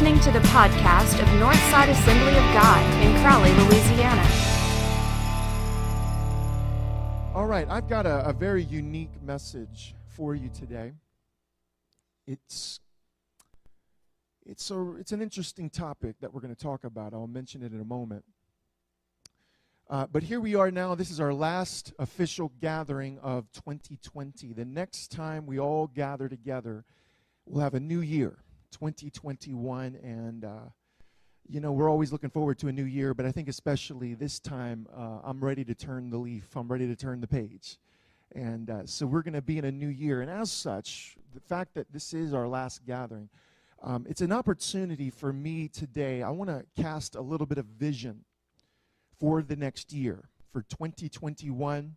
listening to the podcast of Northside Assembly of God in Crowley, Louisiana. All right, I've got a, a very unique message for you today. It's it's a it's an interesting topic that we're going to talk about. I'll mention it in a moment. Uh, but here we are now. This is our last official gathering of 2020. The next time we all gather together, we'll have a new year, 2021. And, uh, you know, we're always looking forward to a new year, but I think especially this time, uh, I'm ready to turn the leaf. I'm ready to turn the page. And uh, so we're going to be in a new year. And as such, the fact that this is our last gathering, um, it's an opportunity for me today. I want to cast a little bit of vision for the next year, for 2021.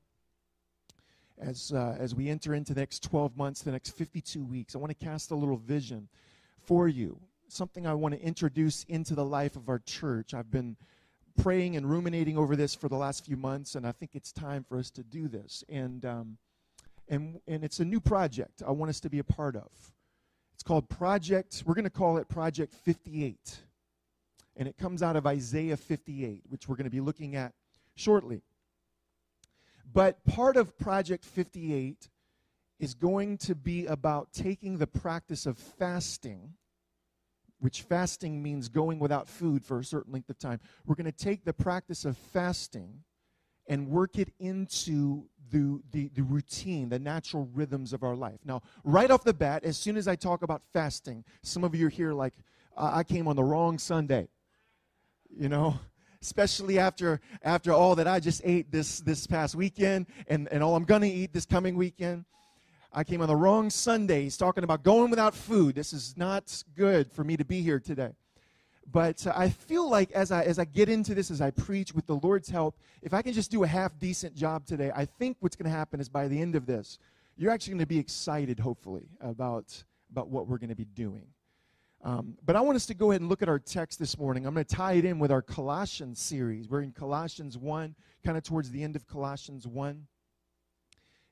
As, uh, as we enter into the next 12 months, the next 52 weeks, I want to cast a little vision for you, something I want to introduce into the life of our church. I've been praying and ruminating over this for the last few months, and I think it's time for us to do this. And, um, and, and it's a new project I want us to be a part of. It's called Project, we're going to call it Project 58 and it comes out of Isaiah 58, which we're going to be looking at shortly. But part of Project 58 is going to be about taking the practice of fasting, which fasting means going without food for a certain length of time. We're going to take the practice of fasting and work it into the, the, the, routine, the natural rhythms of our life. Now, right off the bat, as soon as I talk about fasting, some of you are here like, I came on the wrong Sunday you know especially after after all that i just ate this this past weekend and and all i'm gonna eat this coming weekend i came on the wrong sunday he's talking about going without food this is not good for me to be here today but uh, i feel like as i as i get into this as i preach with the lord's help if i can just do a half decent job today i think what's going to happen is by the end of this you're actually going to be excited hopefully about about what we're going to be doing um, but I want us to go ahead and look at our text this morning. I'm going to tie it in with our Colossians series. We're in Colossians 1, kind of towards the end of Colossians 1.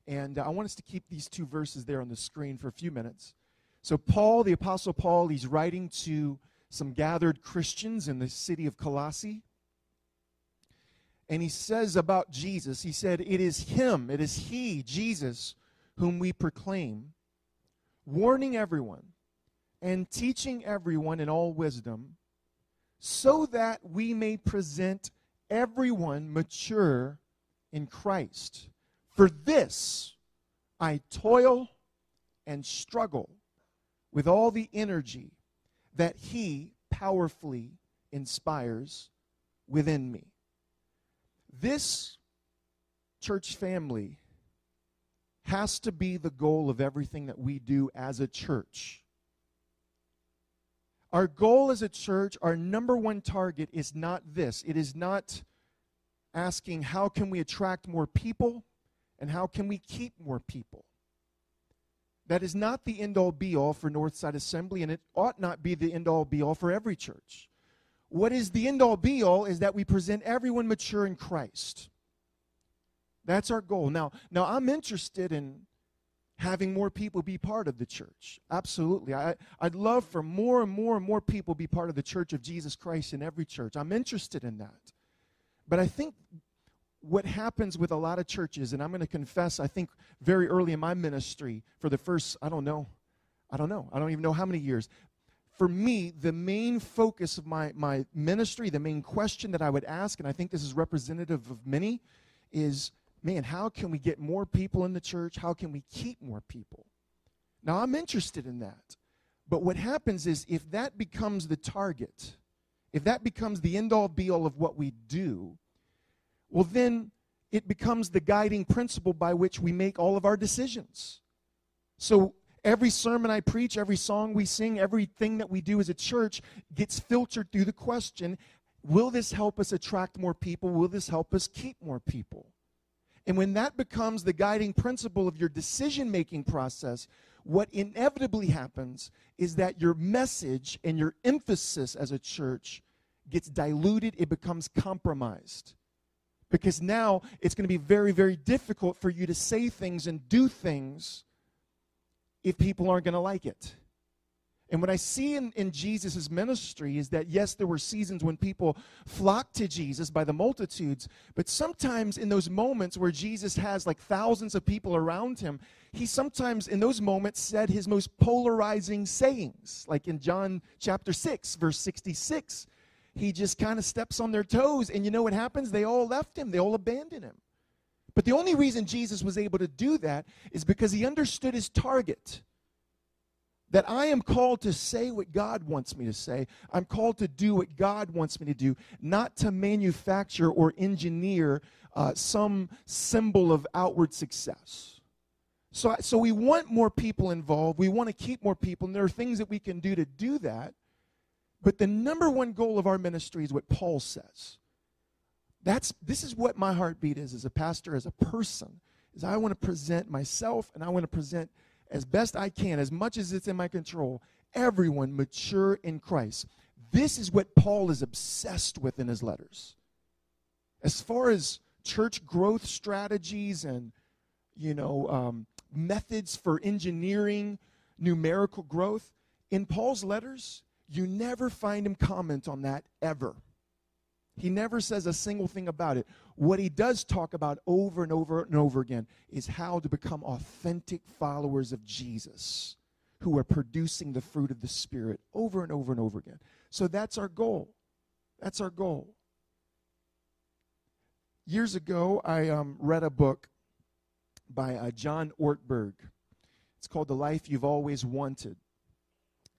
And uh, I want us to keep these two verses there on the screen for a few minutes. So, Paul, the Apostle Paul, he's writing to some gathered Christians in the city of Colossae. And he says about Jesus, he said, It is him, it is he, Jesus, whom we proclaim, warning everyone and teaching everyone in all wisdom, so that we may present everyone mature in Christ. For this I toil and struggle with all the energy that He powerfully inspires within me. This church family has to be the goal of everything that we do as a church. Our goal as a church, our number one target is not this. It is not asking how can we attract more people and how can we keep more people. That is not the end all be all for Northside Assembly, and it ought not be the end all be all for every church. What is the end all be all is that we present everyone mature in Christ. That's our goal. Now, now I'm interested in having more people be part of the church. Absolutely. I, I'd love for more and more and more people be part of the church of Jesus Christ in every church. I'm interested in that. But I think what happens with a lot of churches, and I'm going to confess, I think very early in my ministry, for the first, I don't know, I don't know, I don't even know how many years. For me, the main focus of my, my ministry, the main question that I would ask, and I think this is representative of many, is man, how can we get more people in the church? How can we keep more people? Now, I'm interested in that. But what happens is if that becomes the target, if that becomes the end all be all of what we do, well, then it becomes the guiding principle by which we make all of our decisions. So every sermon I preach, every song we sing, everything that we do as a church gets filtered through the question will this help us attract more people? Will this help us keep more people? And when that becomes the guiding principle of your decision making process, what inevitably happens is that your message and your emphasis as a church gets diluted, it becomes compromised. Because now it's going to be very, very difficult for you to say things and do things if people aren't going to like it. And what I see in, in Jesus' ministry is that, yes, there were seasons when people flocked to Jesus by the multitudes, but sometimes in those moments where Jesus has like thousands of people around him, he sometimes in those moments said his most polarizing sayings. Like in John chapter 6, verse 66, he just kind of steps on their toes, and you know what happens? They all left him, they all abandoned him. But the only reason Jesus was able to do that is because he understood his target that I am called to say what God wants me to say. I'm called to do what God wants me to do, not to manufacture or engineer uh, some symbol of outward success. So, so we want more people involved. We want to keep more people, and there are things that we can do to do that. But the number one goal of our ministry is what Paul says. That's this is what my heartbeat is as a pastor, as a person, is I want to present myself and I want to present as best I can, as much as it's in my control, everyone mature in Christ. This is what Paul is obsessed with in his letters. As far as church growth strategies and, you know, um, methods for engineering numerical growth, in Paul's letters, you never find him comment on that ever. He never says a single thing about it. What he does talk about over and over and over again is how to become authentic followers of Jesus who are producing the fruit of the Spirit over and over and over again. So that's our goal. That's our goal. Years ago, I um, read a book by uh, John Ortberg. It's called The Life You've Always Wanted.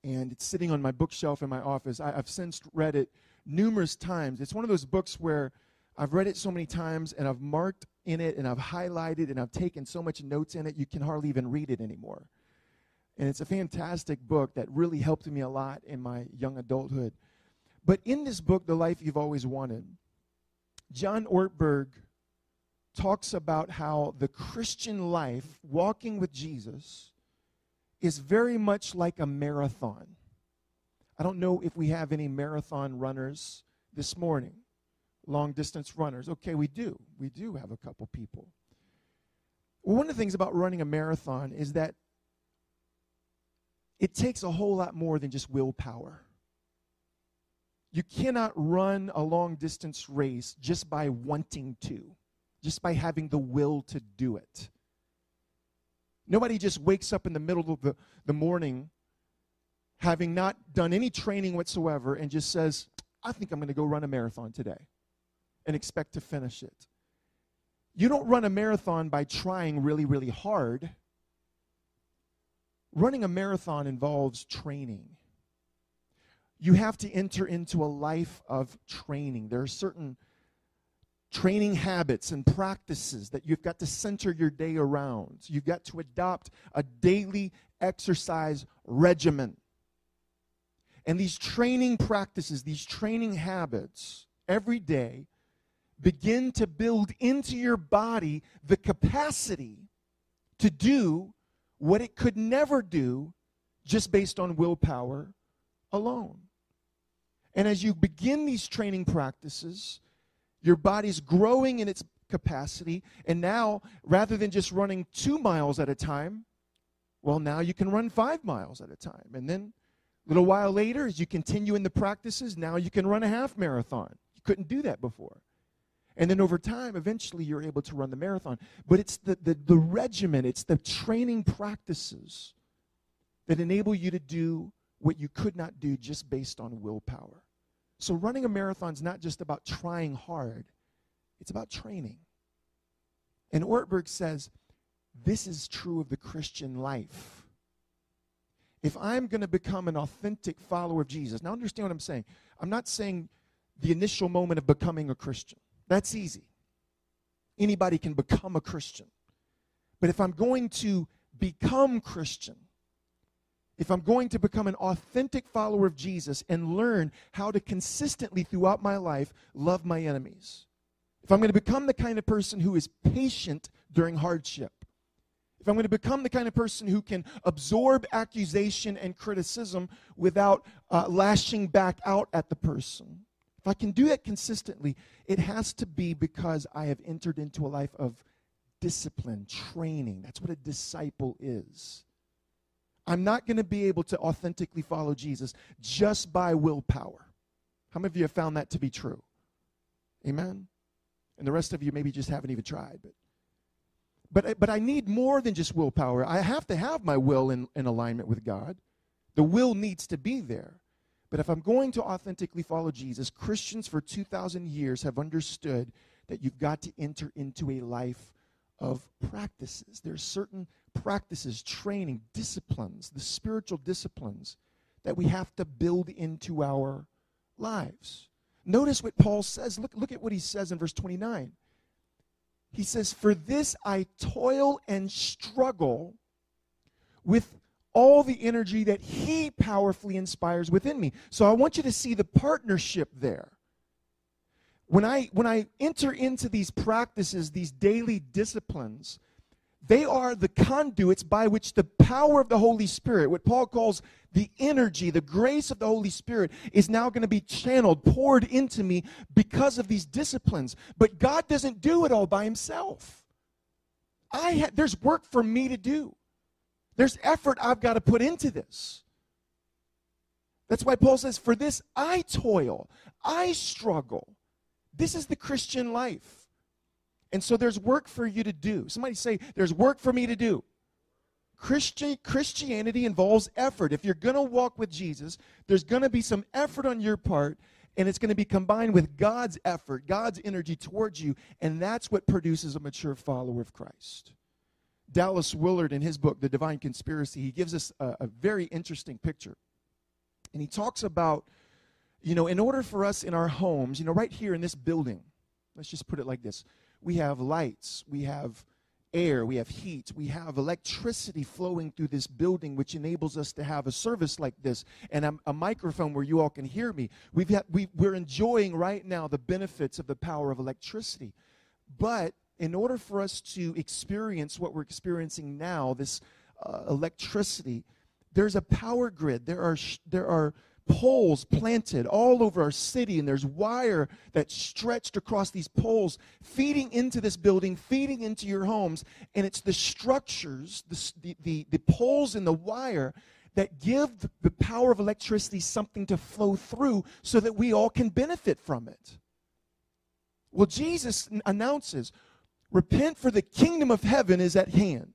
And it's sitting on my bookshelf in my office. I, I've since read it numerous times. It's one of those books where I've read it so many times and I've marked in it and I've highlighted and I've taken so much notes in it, you can hardly even read it anymore. And it's a fantastic book that really helped me a lot in my young adulthood. But in this book, The Life You've Always Wanted, John Ortberg talks about how the Christian life, walking with Jesus, is very much like a marathon. I don't know if we have any marathon runners this morning, long distance runners. Okay, we do. We do have a couple people. Well, one of the things about running a marathon is that it takes a whole lot more than just willpower. You cannot run a long distance race just by wanting to, just by having the will to do it. Nobody just wakes up in the middle of the, the morning having not done any training whatsoever, and just says, I think I'm going to go run a marathon today and expect to finish it. You don't run a marathon by trying really, really hard. Running a marathon involves training. You have to enter into a life of training. There are certain training habits and practices that you've got to center your day around. You've got to adopt a daily exercise regimen. And these training practices, these training habits, every day begin to build into your body the capacity to do what it could never do just based on willpower alone. And as you begin these training practices, your body's growing in its capacity. And now, rather than just running two miles at a time, well, now you can run five miles at a time. And then a little while later, as you continue in the practices, now you can run a half marathon. You couldn't do that before. And then over time, eventually you're able to run the marathon. But it's the, the, the regimen, it's the training practices that enable you to do what you could not do just based on willpower. So running a marathon is not just about trying hard, it's about training. And Ortberg says this is true of the Christian life if I'm going to become an authentic follower of Jesus, now understand what I'm saying. I'm not saying the initial moment of becoming a Christian. That's easy. Anybody can become a Christian. But if I'm going to become Christian, if I'm going to become an authentic follower of Jesus and learn how to consistently throughout my life love my enemies, if I'm going to become the kind of person who is patient during hardship, if I'm going to become the kind of person who can absorb accusation and criticism without uh, lashing back out at the person, if I can do that consistently, it has to be because I have entered into a life of discipline, training. That's what a disciple is. I'm not going to be able to authentically follow Jesus just by willpower. How many of you have found that to be true? Amen? And the rest of you maybe just haven't even tried. But, but, but I need more than just willpower. I have to have my will in, in alignment with God. The will needs to be there. But if I'm going to authentically follow Jesus, Christians for 2,000 years have understood that you've got to enter into a life of practices. There's certain practices, training, disciplines, the spiritual disciplines that we have to build into our lives. Notice what Paul says. Look, look at what he says in verse 29. He says, For this I toil and struggle with all the energy that he powerfully inspires within me. So I want you to see the partnership there. When I when I enter into these practices, these daily disciplines, they are the conduits by which the power of the Holy Spirit, what Paul calls the energy, the grace of the Holy Spirit, is now going to be channeled, poured into me because of these disciplines. But God doesn't do it all by himself. I ha- there's work for me to do. There's effort I've got to put into this. That's why Paul says, For this I toil, I struggle. This is the Christian life. And so there's work for you to do. Somebody say, There's work for me to do. Christian, Christianity involves effort. If you're going to walk with Jesus, there's going to be some effort on your part, and it's going to be combined with God's effort, God's energy towards you, and that's what produces a mature follower of Christ. Dallas Willard, in his book, The Divine Conspiracy, he gives us a, a very interesting picture. And he talks about, you know, in order for us in our homes, you know, right here in this building, let's just put it like this we have lights, we have air, we have heat, we have electricity flowing through this building, which enables us to have a service like this and a, a microphone where you all can hear me. We've had, we, we're enjoying right now the benefits of the power of electricity. But in order for us to experience what we're experiencing now, this uh, electricity, there's a power grid. There are, sh- there are poles planted all over our city, and there's wire that's stretched across these poles, feeding into this building, feeding into your homes. And it's the structures, the, the, the poles and the wire that give the power of electricity something to flow through so that we all can benefit from it. Well, Jesus announces, Repent, for the kingdom of heaven is at hand.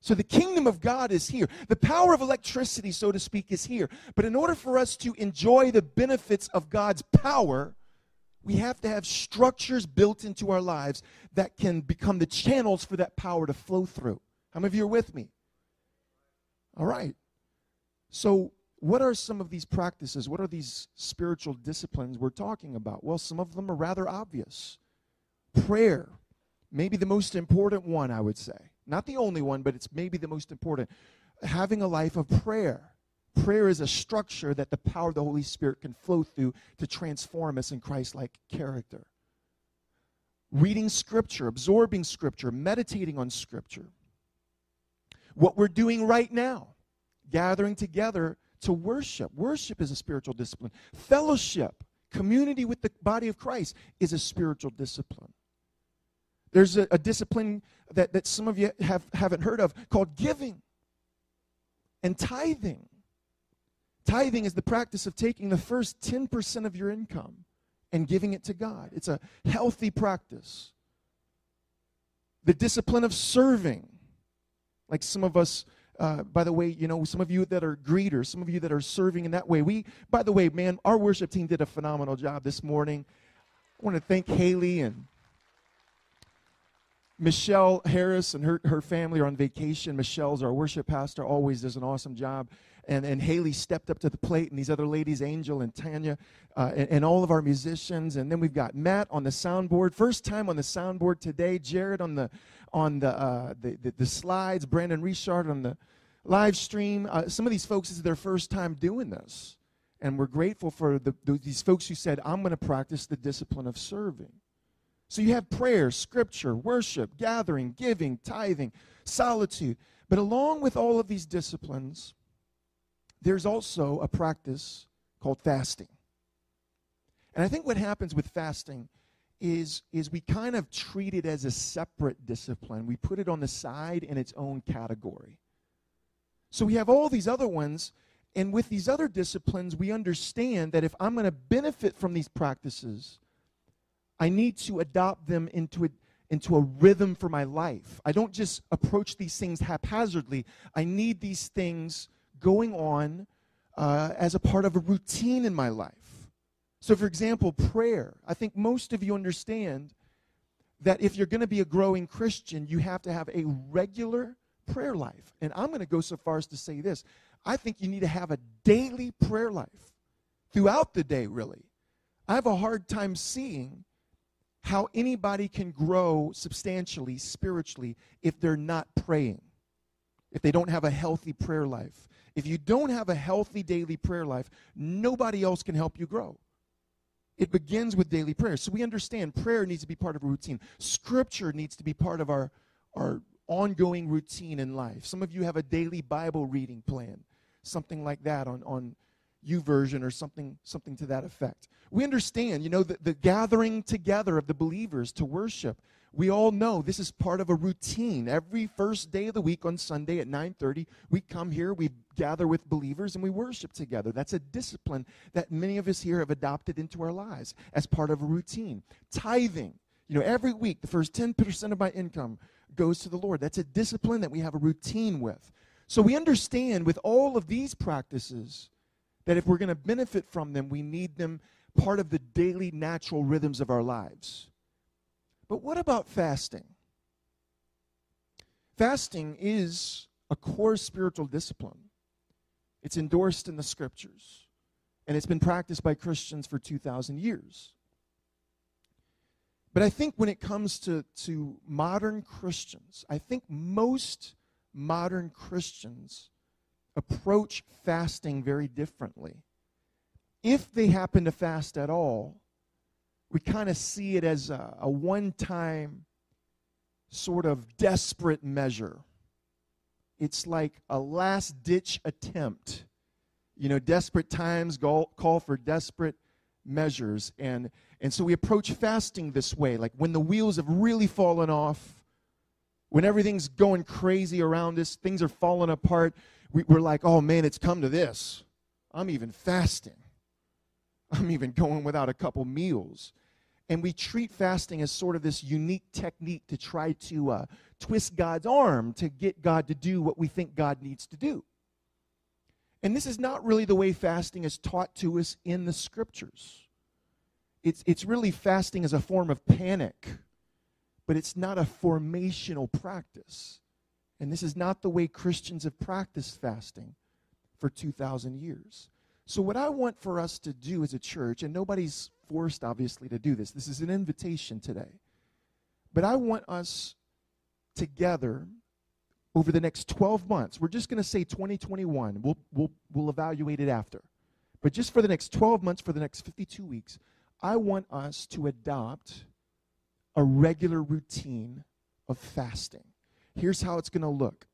So the kingdom of God is here. The power of electricity, so to speak, is here. But in order for us to enjoy the benefits of God's power, we have to have structures built into our lives that can become the channels for that power to flow through. How many of you are with me? All right. So, what are some of these practices? What are these spiritual disciplines we're talking about? Well, some of them are rather obvious. Prayer, maybe the most important one, I would say. Not the only one, but it's maybe the most important. Having a life of prayer. Prayer is a structure that the power of the Holy Spirit can flow through to transform us in Christ like character. Reading Scripture, absorbing Scripture, meditating on Scripture. What we're doing right now, gathering together to worship. Worship is a spiritual discipline. Fellowship, community with the body of Christ, is a spiritual discipline. There's a, a discipline that, that some of you have, haven't heard of called giving and tithing. Tithing is the practice of taking the first 10% of your income and giving it to God. It's a healthy practice. The discipline of serving. Like some of us, uh, by the way, you know, some of you that are greeters, some of you that are serving in that way. We, by the way, man, our worship team did a phenomenal job this morning. I want to thank Haley and Michelle Harris and her, her family are on vacation. Michelle's our worship pastor, always does an awesome job. And, and Haley stepped up to the plate, and these other ladies, Angel and Tanya, uh, and, and, all of our musicians. And then we've got Matt on the soundboard. First time on the soundboard today. Jared on the, on the, uh, the, the, the, slides. Brandon Richard on the live stream. Uh, some of these folks, is their first time doing this. And we're grateful for the these folks who said, I'm going to practice the discipline of serving. So you have prayer, scripture, worship, gathering, giving, tithing, solitude. But along with all of these disciplines, there's also a practice called fasting. And I think what happens with fasting is, is we kind of treat it as a separate discipline. We put it on the side in its own category. So we have all these other ones, and with these other disciplines, we understand that if I'm going to benefit from these practices, I need to adopt them into a, into a rhythm for my life. I don't just approach these things haphazardly. I need these things going on uh, as a part of a routine in my life. So, for example, prayer. I think most of you understand that if you're going to be a growing Christian, you have to have a regular prayer life. And I'm going to go so far as to say this I think you need to have a daily prayer life throughout the day, really. I have a hard time seeing how anybody can grow substantially spiritually if they're not praying, if they don't have a healthy prayer life. If you don't have a healthy daily prayer life, nobody else can help you grow. It begins with daily prayer. So we understand prayer needs to be part of a routine. Scripture needs to be part of our, our ongoing routine in life. Some of you have a daily Bible reading plan, something like that on, on YouVersion or something, something to that effect. We understand, you know, the, the gathering together of the believers to worship. We all know this is part of a routine. Every first day of the week on Sunday at 9:30, we come here, we gather with believers and we worship together. That's a discipline that many of us here have adopted into our lives as part of a routine. Tithing, you know, every week the first 10% of my income goes to the Lord. That's a discipline that we have a routine with. So we understand with all of these practices that if we're going to benefit from them, we need them part of the daily natural rhythms of our lives. But what about fasting? Fasting is a core spiritual discipline. It's endorsed in the scriptures, and it's been practiced by Christians for 2,000 years. But I think when it comes to, to modern Christians, I think most modern Christians approach fasting very differently. If they happen to fast at all, we kind of see it as a, a one time sort of desperate measure. It's like a last ditch attempt. You know, desperate times call, call for desperate measures. And, and so we approach fasting this way like when the wheels have really fallen off, when everything's going crazy around us, things are falling apart, we, we're like, oh man, it's come to this. I'm even fasting. I'm even going without a couple meals. And we treat fasting as sort of this unique technique to try to uh, twist God's arm to get God to do what we think God needs to do. And this is not really the way fasting is taught to us in the scriptures. It's, it's really fasting as a form of panic, but it's not a formational practice. And this is not the way Christians have practiced fasting for 2,000 years. So, what I want for us to do as a church, and nobody's forced, obviously, to do this. This is an invitation today. But I want us together over the next 12 months. We're just going to say 2021. We'll, we'll, we'll evaluate it after. But just for the next 12 months, for the next 52 weeks, I want us to adopt a regular routine of fasting. Here's how it's going to look.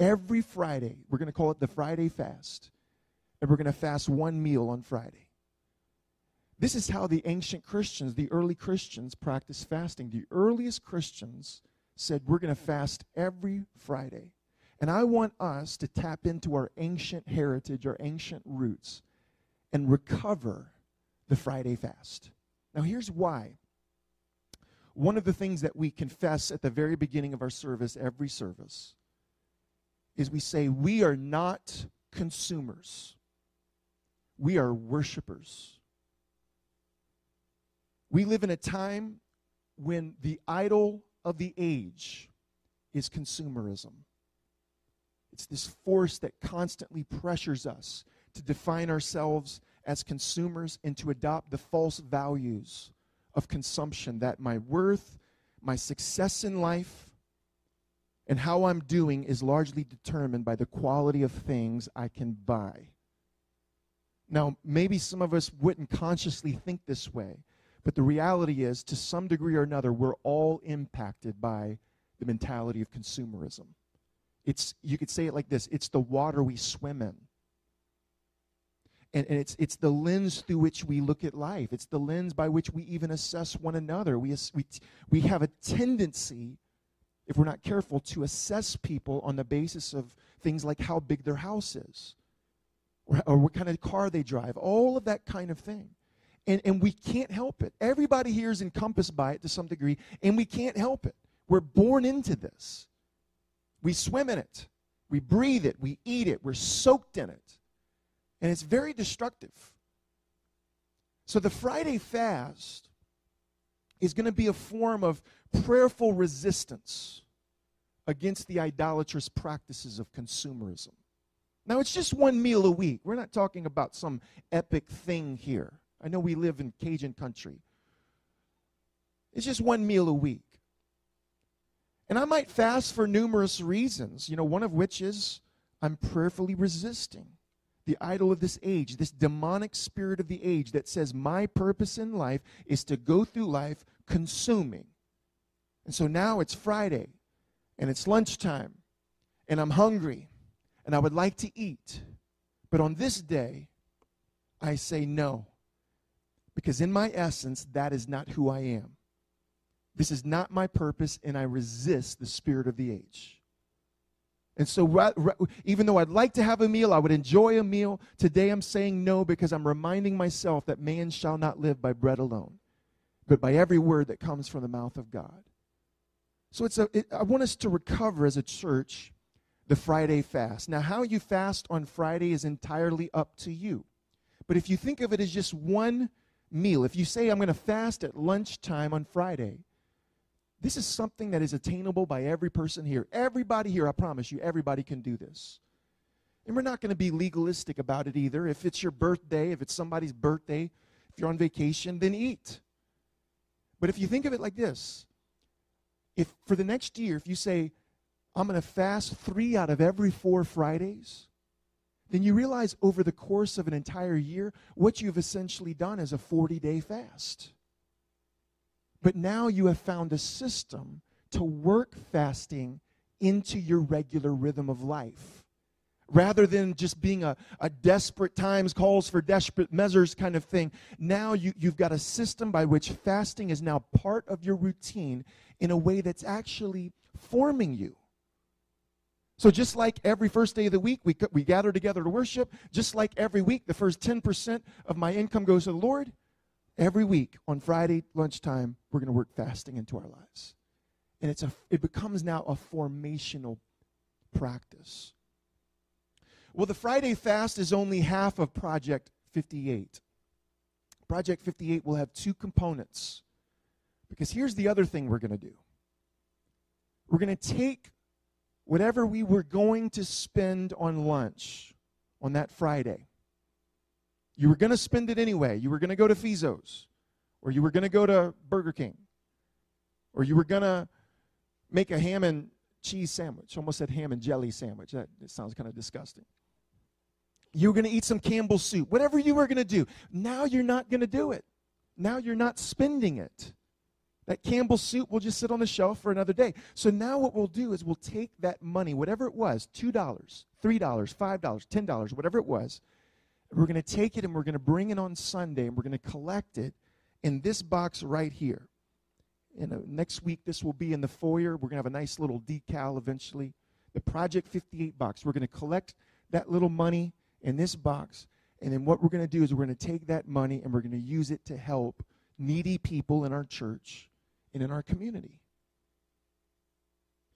Every Friday, we're going to call it the Friday fast, and we're going to fast one meal on Friday. This is how the ancient Christians, the early Christians, practiced fasting. The earliest Christians said, We're going to fast every Friday. And I want us to tap into our ancient heritage, our ancient roots, and recover the Friday fast. Now, here's why. One of the things that we confess at the very beginning of our service, every service, is we say, We are not consumers, we are worshipers. We live in a time when the idol of the age is consumerism. It's this force that constantly pressures us to define ourselves as consumers and to adopt the false values of consumption that my worth, my success in life, and how I'm doing is largely determined by the quality of things I can buy. Now, maybe some of us wouldn't consciously think this way, but the reality is, to some degree or another, we're all impacted by the mentality of consumerism. It's, you could say it like this it's the water we swim in. And, and, it's, it's the lens through which we look at life. It's the lens by which we even assess one another. We, we, we have a tendency if we're not careful, to assess people on the basis of things like how big their house is or, or what kind of car they drive, all of that kind of thing. And, and we can't help it. Everybody here is encompassed by it to some degree, and we can't help it. We're born into this. We swim in it, we breathe it, we eat it, we're soaked in it. And it's very destructive. So the Friday fast is going to be a form of prayerful resistance against the idolatrous practices of consumerism. Now, it's just one meal a week. We're not talking about some epic thing here. I know we live in Cajun country. It's just one meal a week. And I might fast for numerous reasons, you know, one of which is I'm prayerfully resisting the idol of this age, this demonic spirit of the age that says my purpose in life is to go through life consuming. And so now it's Friday and it's lunchtime and I'm hungry and I would like to eat. But on this day, I say no. Because in my essence, that is not who I am. This is not my purpose, and I resist the spirit of the age. And so, even though I'd like to have a meal, I would enjoy a meal, today I'm saying no because I'm reminding myself that man shall not live by bread alone, but by every word that comes from the mouth of God. So, it's a, it, I want us to recover as a church the Friday fast. Now, how you fast on Friday is entirely up to you. But if you think of it as just one meal, if you say, I'm going to fast at lunchtime on Friday, this is something that is attainable by every person here. Everybody here, I promise you, everybody can do this. And we're not going to be legalistic about it either. If it's your birthday, if it's somebody's birthday, if you're on vacation, then eat. But if you think of it like this, if for the next year, if you say, I'm going to fast three out of every four Fridays, then you realize over the course of an entire year, what you've essentially done is a 40 day fast. But now you have found a system to work fasting into your regular rhythm of life. Rather than just being a, a desperate times calls for desperate measures kind of thing, now you, you've got a system by which fasting is now part of your routine in a way that's actually forming you. So, just like every first day of the week, we, we gather together to worship, just like every week, the first 10% of my income goes to the Lord, every week on Friday lunchtime, we're going to work fasting into our lives. And it's a, it becomes now a formational practice. Well, the Friday fast is only half of Project 58. Project 58 will have two components. Because here's the other thing we're going to do we're going to take whatever we were going to spend on lunch on that Friday. You were going to spend it anyway. You were going to go to Fizzo's, or you were going to go to Burger King, or you were going to make a ham and cheese sandwich. Almost said ham and jelly sandwich. That, that sounds kind of disgusting. You were going to eat some Campbell's soup. Whatever you were going to do, now you're not going to do it. Now you're not spending it. That Campbell's soup will just sit on the shelf for another day. So now what we'll do is we'll take that money, whatever it was $2, $3, $5, $10, whatever it was we're going to take it and we're going to bring it on Sunday and we're going to collect it in this box right here. And uh, next week, this will be in the foyer. We're going to have a nice little decal eventually. The Project 58 box. We're going to collect that little money in this box. And then what we're going to do is we're going to take that money and we're going to use it to help needy people in our church and in our community.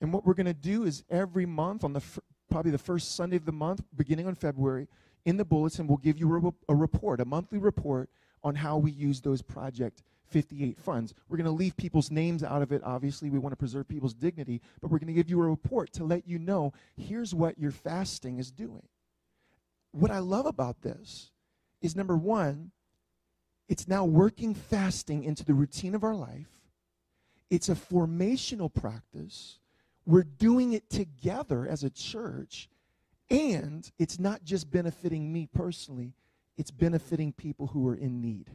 And what we're going to do is every month, on the probably the first Sunday of the month, beginning on February, in the bulletin, we'll give you a, a report, a monthly report on how we use those Project 58 funds. We're going to leave people's names out of it. Obviously, we want to preserve people's dignity, but we're going to give you a report to let you know here's what your fasting is doing. What I love about this is number one, it's now working fasting into the routine of our life. It's a formational practice. We're doing it together as a church. And it's not just benefiting me personally, it's benefiting people who are in need.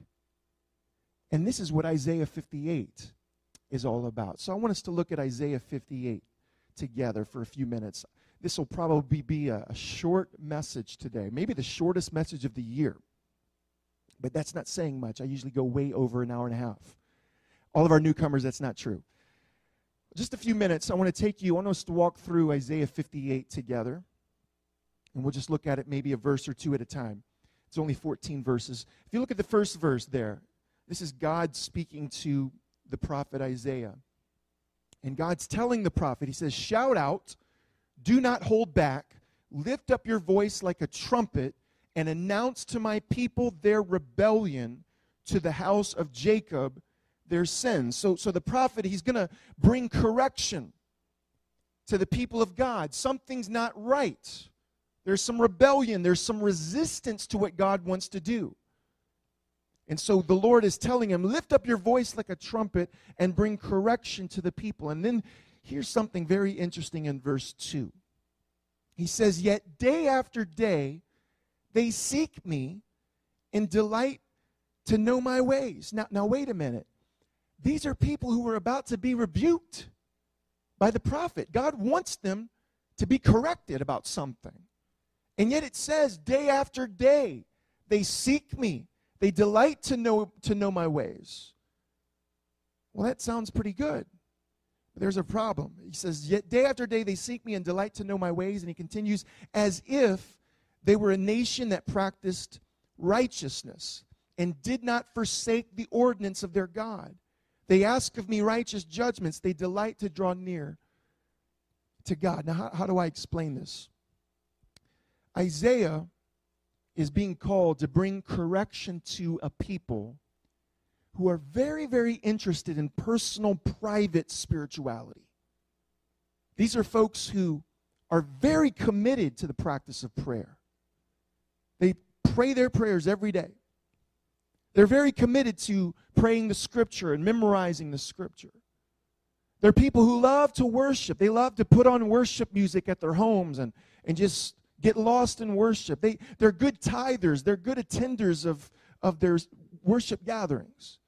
And this is what Isaiah 58 is all about. So I want us to look at Isaiah 58 together for a few minutes. This will probably be a, a short message today, maybe the shortest message of the year. But that's not saying much. I usually go way over an hour and a half. All of our newcomers, that's not true. just a few minutes, I want to take you, I want us to walk through Isaiah 58 together. And we'll just look at it maybe a verse or two at a time. It's only 14 verses. If you look at the first verse there, this is God speaking to the prophet Isaiah. And God's telling the prophet, He says, Shout out, do not hold back, lift up your voice like a trumpet, and announce to my people their rebellion, to the house of Jacob their sins. So, so the prophet, he's going to bring correction to the people of God. Something's not right. There's some rebellion, there's some resistance to what God wants to do. And so the Lord is telling him, Lift up your voice like a trumpet and bring correction to the people. And then here's something very interesting in verse 2. He says, Yet day after day they seek me and delight to know my ways. Now, now wait a minute. These are people who are about to be rebuked by the prophet. God wants them to be corrected about something. And yet it says, day after day, they seek me. They delight to know, to know my ways. Well, that sounds pretty good. But there's a problem. He says, Yet day after day they seek me and delight to know my ways. And he continues, as if they were a nation that practiced righteousness and did not forsake the ordinance of their God. They ask of me righteous judgments. They delight to draw near to God. Now, how, how do I explain this? Isaiah is being called to bring correction to a people who are very, very interested in personal, private spirituality. These are folks who are very committed to the practice of prayer. They pray their prayers every day. They're very committed to praying the scripture and memorizing the scripture. They're people who love to worship. They love to put on worship music at their homes and, and just get lost in worship. They, they're good tithers, they're good attenders of, of their worship gatherings.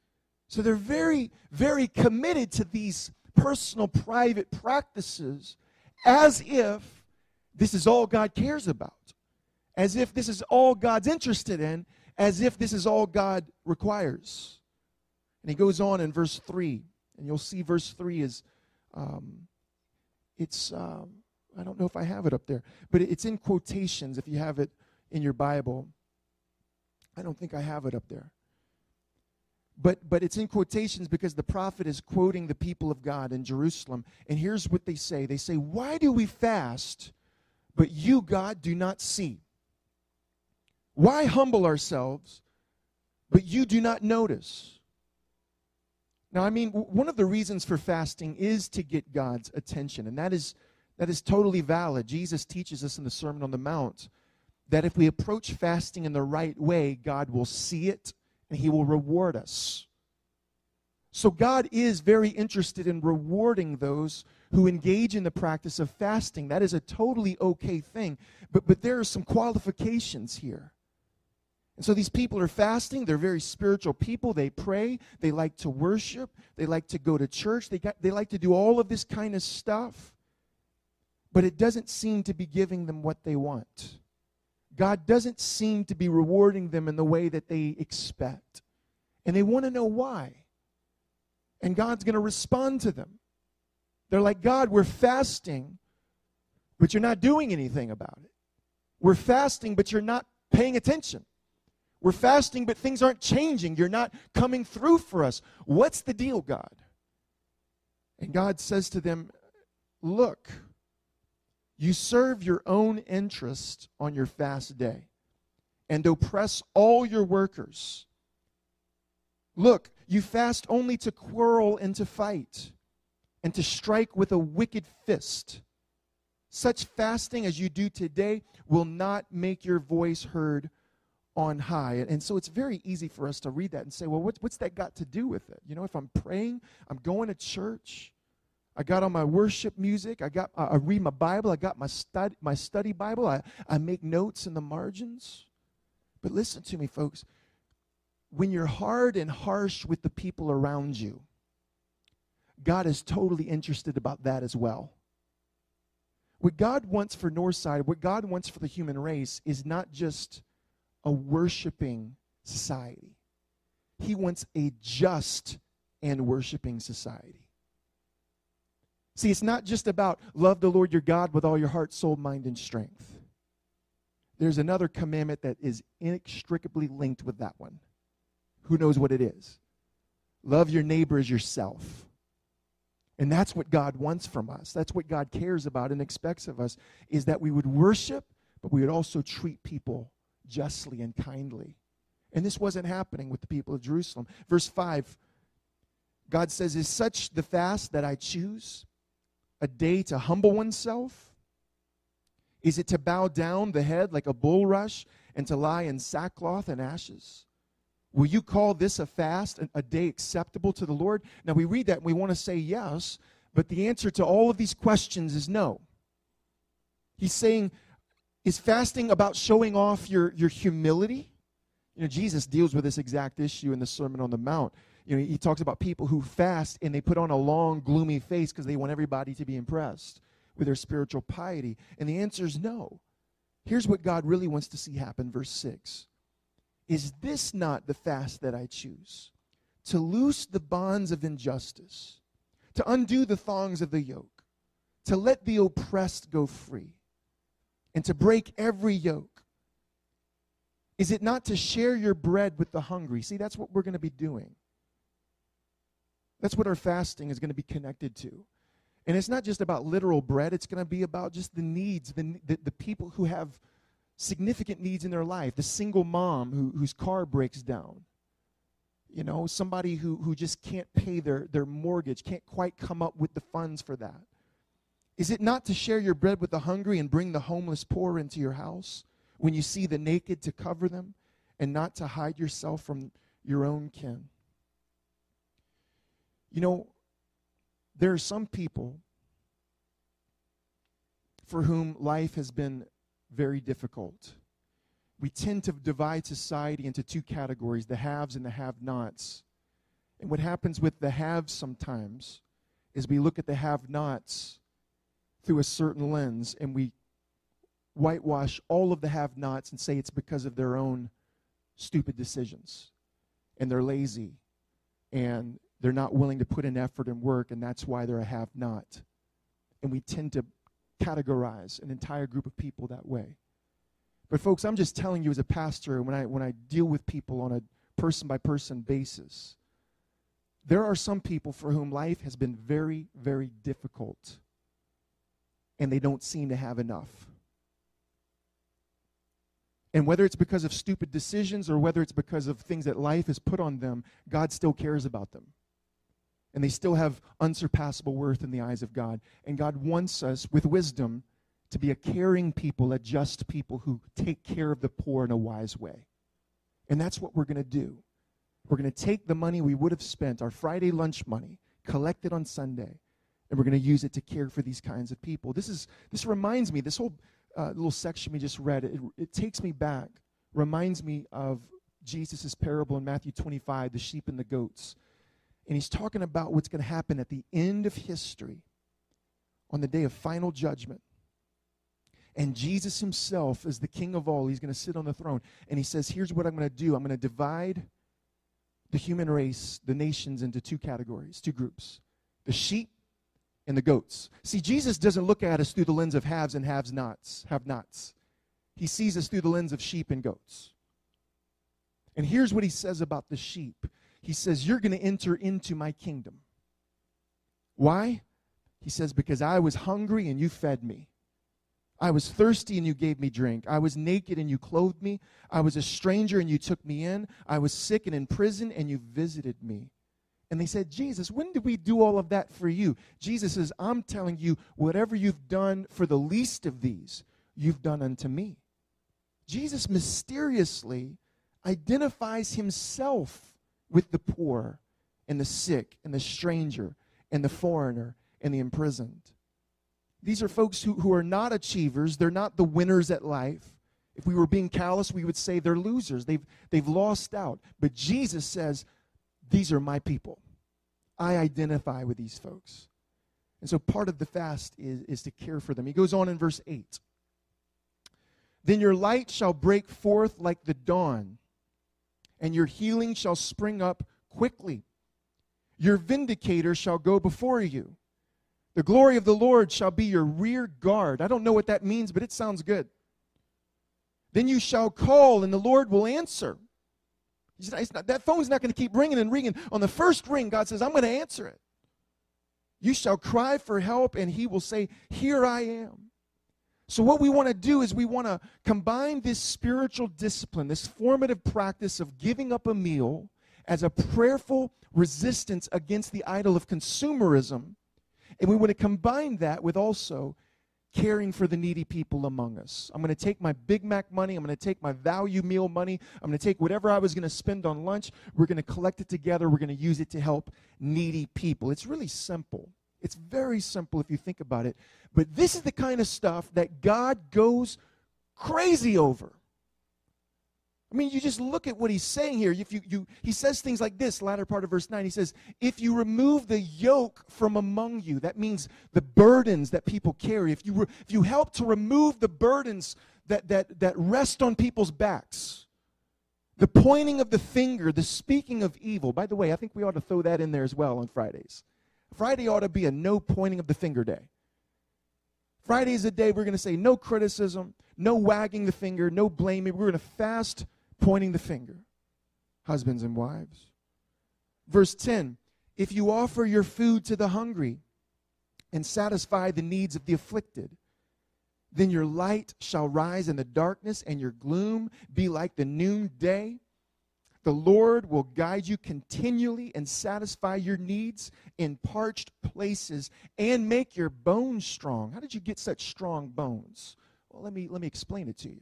So they're very, very committed to these personal, private practices as if this is all God cares about, as if this is all God's interested in, as if this is all God requires. And he goes on in verse 3, and you'll see verse 3 is, um, it's, um, I don't know if I have it up there, but it's in quotations if you have it in your Bible. I don't think I have it up there. But, but it's in quotations because the prophet is quoting the people of God in Jerusalem. And here's what they say They say, Why do we fast, but you, God, do not see? Why humble ourselves, but you do not notice? Now, I mean, one of the reasons for fasting is to get God's attention, and that is that is totally valid. Jesus teaches us in the Sermon on the Mount that if we approach fasting in the right way, God will see it and He will reward us. So, God is very interested in rewarding those who engage in the practice of fasting. That is a totally okay thing. But, but there are some qualifications here. And so these people are fasting. They're very spiritual people. They pray. They like to worship. They like to go to church. They, got, they like to do all of this kind of stuff but it doesn't seem to be giving them what they want. God doesn't seem to be rewarding them in the way that they expect. And they want to know why. And God's going to respond to them. They're like, God, we're fasting, but you're not doing anything about it. We're fasting, but you're not paying attention. We're fasting, but things aren't changing. You're not coming through for us. What's the deal, God? And God says to them, Look, you serve your own interest on your fast day and oppress all your workers. Look, you fast only to quarrel and to fight and to strike with a wicked fist. Such fasting as you do today will not make your voice heard on high. And so it's very easy for us to read that and say, well, what's that got to do with it? You know, if I'm praying, I'm going to church, I got on my worship music. I got I read my Bible. I got my study my study Bible. I, I make notes in the margins. But listen to me, folks. When you're hard and harsh with the people around you, God is totally interested about that as well. What God wants for Northside, what God wants for the human race is not just a worshiping society. He wants a just and worshiping society. See, it's not just about love the Lord your God with all your heart, soul, mind, and strength. There's another commandment that is inextricably linked with that one. Who knows what it is? Love your neighbor as yourself. And that's what God wants from us. That's what God cares about and expects of us is that we would worship, but we would also treat people justly and kindly. And this wasn't happening with the people of Jerusalem. Verse 5 God says, Is such the fast that I choose? A day to humble oneself? Is it to bow down the head like a bulrush and to lie in sackcloth and ashes? Will you call this a fast, a day acceptable to the Lord? Now we read that and we want to say yes, but the answer to all of these questions is no. He's saying, is fasting about showing off your, your humility? You know, Jesus deals with this exact issue in the Sermon on the Mount. You know, he talks about people who fast and they put on a long, gloomy face because they want everybody to be impressed with their spiritual piety. And the answer is no. Here's what God really wants to see happen, verse 6. Is this not the fast that I choose? To loose the bonds of injustice, to undo the thongs of the yoke, to let the oppressed go free, and to break every yoke? Is it not to share your bread with the hungry? See, that's what we're going to be doing. That's what our fasting is going to be connected to. And it's not just about literal bread, it's going to be about just the needs, the, the, the people who have significant needs in their life, the single mom who, whose car breaks down. You know, somebody who, who just can't pay their, their mortgage, can't quite come up with the funds for that. Is it not to share your bread with the hungry and bring the homeless poor into your house? When you see the naked, to cover them, and not to hide yourself from your own kin? You know, there are some people for whom life has been very difficult. We tend to divide society into two categories the haves and the have nots. And what happens with the haves sometimes is we look at the have nots through a certain lens and we whitewash all of the have nots and say it's because of their own stupid decisions. And they're lazy. And they're not willing to put in effort and work, and that's why they're a have not. And we tend to categorize an entire group of people that way. But folks, I'm just telling you as a pastor, when I when I deal with people on a person by person basis, there are some people for whom life has been very, very difficult. And they don't seem to have enough. And whether it's because of stupid decisions or whether it's because of things that life has put on them, God still cares about them and they still have unsurpassable worth in the eyes of God. And God wants us, with wisdom, to be a caring people, a just people who take care of the poor in a wise way. And that's what we're going to do. We're going to take the money we would have spent, our Friday lunch money, collect it on Sunday, and we're going to use it to care for these kinds of people. This is this reminds me. This whole uh, little section we just read, it, it takes me back, reminds me of Jesus' parable in Matthew 25, the sheep and the goats and he's talking about what's going to happen at the end of history on the day of final judgment. And Jesus himself, is the king of all, he's going to sit on the throne. And he says, Here's what I'm going to do I'm going to divide the human race, the nations, into two categories, two groups the sheep and the goats. See, Jesus doesn't look at us through the lens of haves and haves nots, have nots. He sees us through the lens of sheep and goats. And here's what he says about the sheep he says, You're going to enter into my kingdom. Why? He says, Because I was hungry and you fed me. I was thirsty and you gave me drink. I was naked and you clothed me. I was a stranger and you took me in. I was sick and in prison and you visited me. And they said, Jesus, when did we do all of that for you? Jesus says, I'm telling you, whatever you've done for the least of these, you've done unto me. Jesus mysteriously identifies himself with the poor and the sick and the stranger and the foreigner and the imprisoned. These are folks who, who are not achievers. They're not the winners at life. If we were being callous, we would say they're losers. They've, they've lost out. But Jesus says, These are my people. I identify with these folks. And so part of the fast is, is to care for them. He goes on in verse 8 Then your light shall break forth like the dawn and your healing shall spring up quickly. Your vindicator shall go before you. The glory of the Lord shall be your rear guard. I don't know what that means, but it sounds good. Then you shall call, and the Lord will answer. Not, that phone's not going to keep ringing and ringing. On the first ring, God says, I'm going to answer it. You shall cry for help, and He will say, Here I am. So, what we want to do is we want to combine this spiritual discipline, this formative practice of giving up a meal as a prayerful resistance against the idol of consumerism. And we want to combine that with also caring for the needy people among us. I'm going to take my Big Mac money, I'm going to take my value meal money, I'm going to take whatever I was going to spend on lunch, we're going to collect it together, we're going to use it to help needy people. It's really simple. It's very simple if you think about it. But this is the kind of stuff that God goes crazy over. I mean, you just look at what he's saying here. If you, you, he says things like this, latter part of verse 9. He says, If you remove the yoke from among you, that means the burdens that people carry. If you, re, if you help to remove the burdens that, that, that rest on people's backs, the pointing of the finger, the speaking of evil. By the way, I think we ought to throw that in there as well on Fridays. Friday ought to be a no pointing of the finger day. Friday is a day we're going to say no criticism, no wagging the finger, no blaming. We're going to fast pointing the finger. Husbands and wives. Verse 10 If you offer your food to the hungry and satisfy the needs of the afflicted, then your light shall rise in the darkness and your gloom be like the noonday. The Lord will guide you continually and satisfy your needs in parched places and make your bones strong. How did you get such strong bones? Well, let me, let me explain it to you.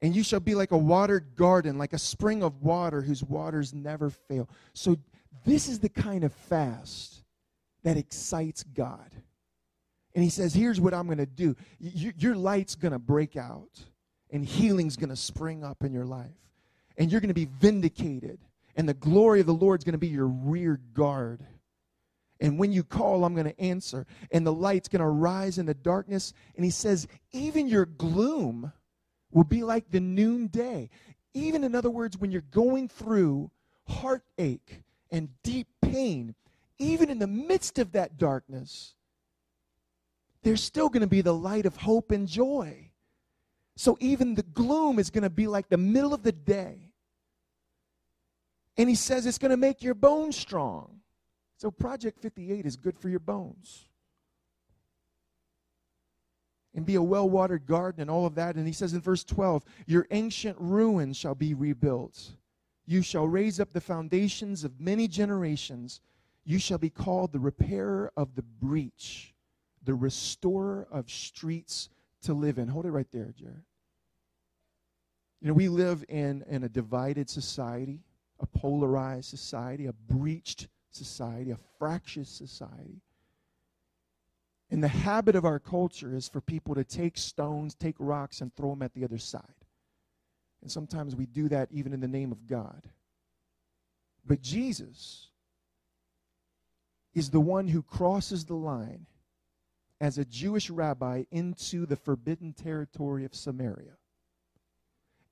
And you shall be like a watered garden, like a spring of water whose waters never fail. So, this is the kind of fast that excites God. And He says, Here's what I'm going to do your light's going to break out, and healing's going to spring up in your life and you're going to be vindicated. And the glory of the Lord is going to be your rear guard. And when you call, I'm going to answer. And the light's going to rise in the darkness. And he says, even your gloom will be like the noonday. Even, in other words, when you're going through heartache and deep pain, even in the midst of that darkness, there's still going to be the light of hope and joy. So even the gloom is going to be like the middle of the day. And he says it's going to make your bones strong. So Project 58 is good for your bones. And be a well watered garden and all of that. And he says in verse 12, Your ancient ruins shall be rebuilt. You shall raise up the foundations of many generations. You shall be called the repairer of the breach, the restorer of streets to live in. Hold it right there, Jared. You know, we live in, in a divided society a polarized society, a breached society, a fractious society. And the habit of our culture is for people to take stones, take rocks, and throw them at the other side. And sometimes we do that even in the name of God. But Jesus is the one who crosses the line as a Jewish rabbi into the forbidden territory of Samaria.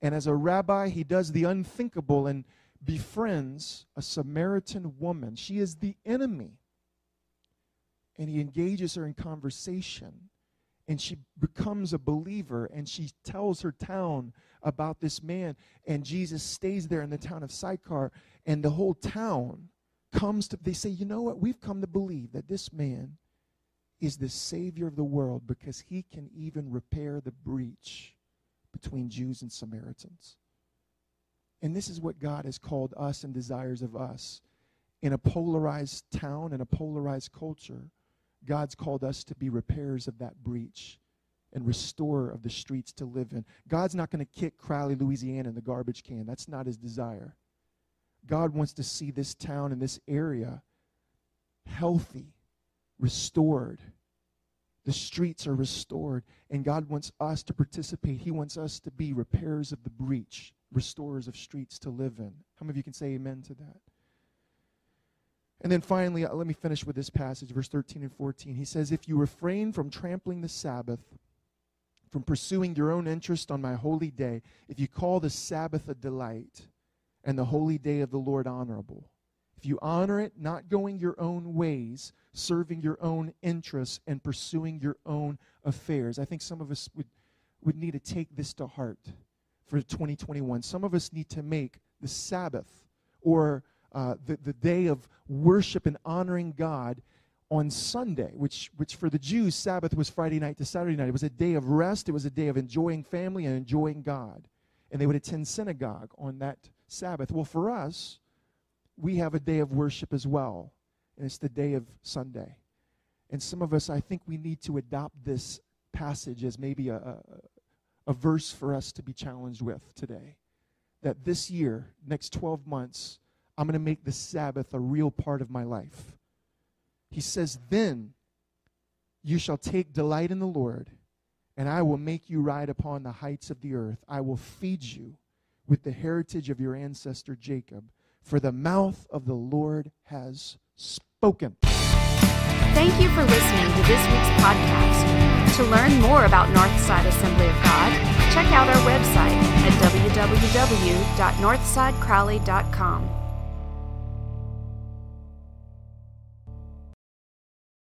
And as a rabbi, he does the unthinkable and befriends a Samaritan woman. She is the enemy. And he engages her in conversation. And she becomes a believer. And she tells her town about this man. And Jesus stays there in the town of Sychar. And the whole town comes to, they say, you know what? We've come to believe that this man is the Savior of the world because he can even repair the breach between Jews and Samaritans. And this is what God has called us and desires of us. In a polarized town, and a polarized culture, God's called us to be repairers of that breach and restorer of the streets to live in. God's not going to kick Crowley, Louisiana in the garbage can. That's not his desire. God wants to see this town and this area healthy, restored. The streets are restored, and God wants us to participate. He wants us to be repairers of the breach restorers of streets to live in. How many of you can say amen to that? And then finally, uh, let me finish with this passage, verse 13 and 14. He says, If you refrain from trampling the Sabbath, from pursuing your own interest on my holy day, if you call the Sabbath a delight and the holy day of the Lord honorable, If you honor it, not going your own ways, serving your own interests, and pursuing your own affairs. I think some of us would, would need to take this to heart for 2021. Some of us need to make the Sabbath or uh, the, the day of worship and honoring God on Sunday, which, which for the Jews, Sabbath was Friday night to Saturday night. It was a day of rest, it was a day of enjoying family and enjoying God. And they would attend synagogue on that Sabbath. Well, for us, we have a day of worship as well, and it's the day of Sunday. And some of us, I think we need to adopt this passage as maybe a, a, a verse for us to be challenged with today. That this year, next 12 months, I'm going to make the Sabbath a real part of my life. He says, Then you shall take delight in the Lord, and I will make you ride upon the heights of the earth. I will feed you with the heritage of your ancestor Jacob, for the mouth of the Lord has spoken. Thank you for listening to this week's podcast. To learn more about Northside Assembly of God, check out our website at www.northsidecrowley.com.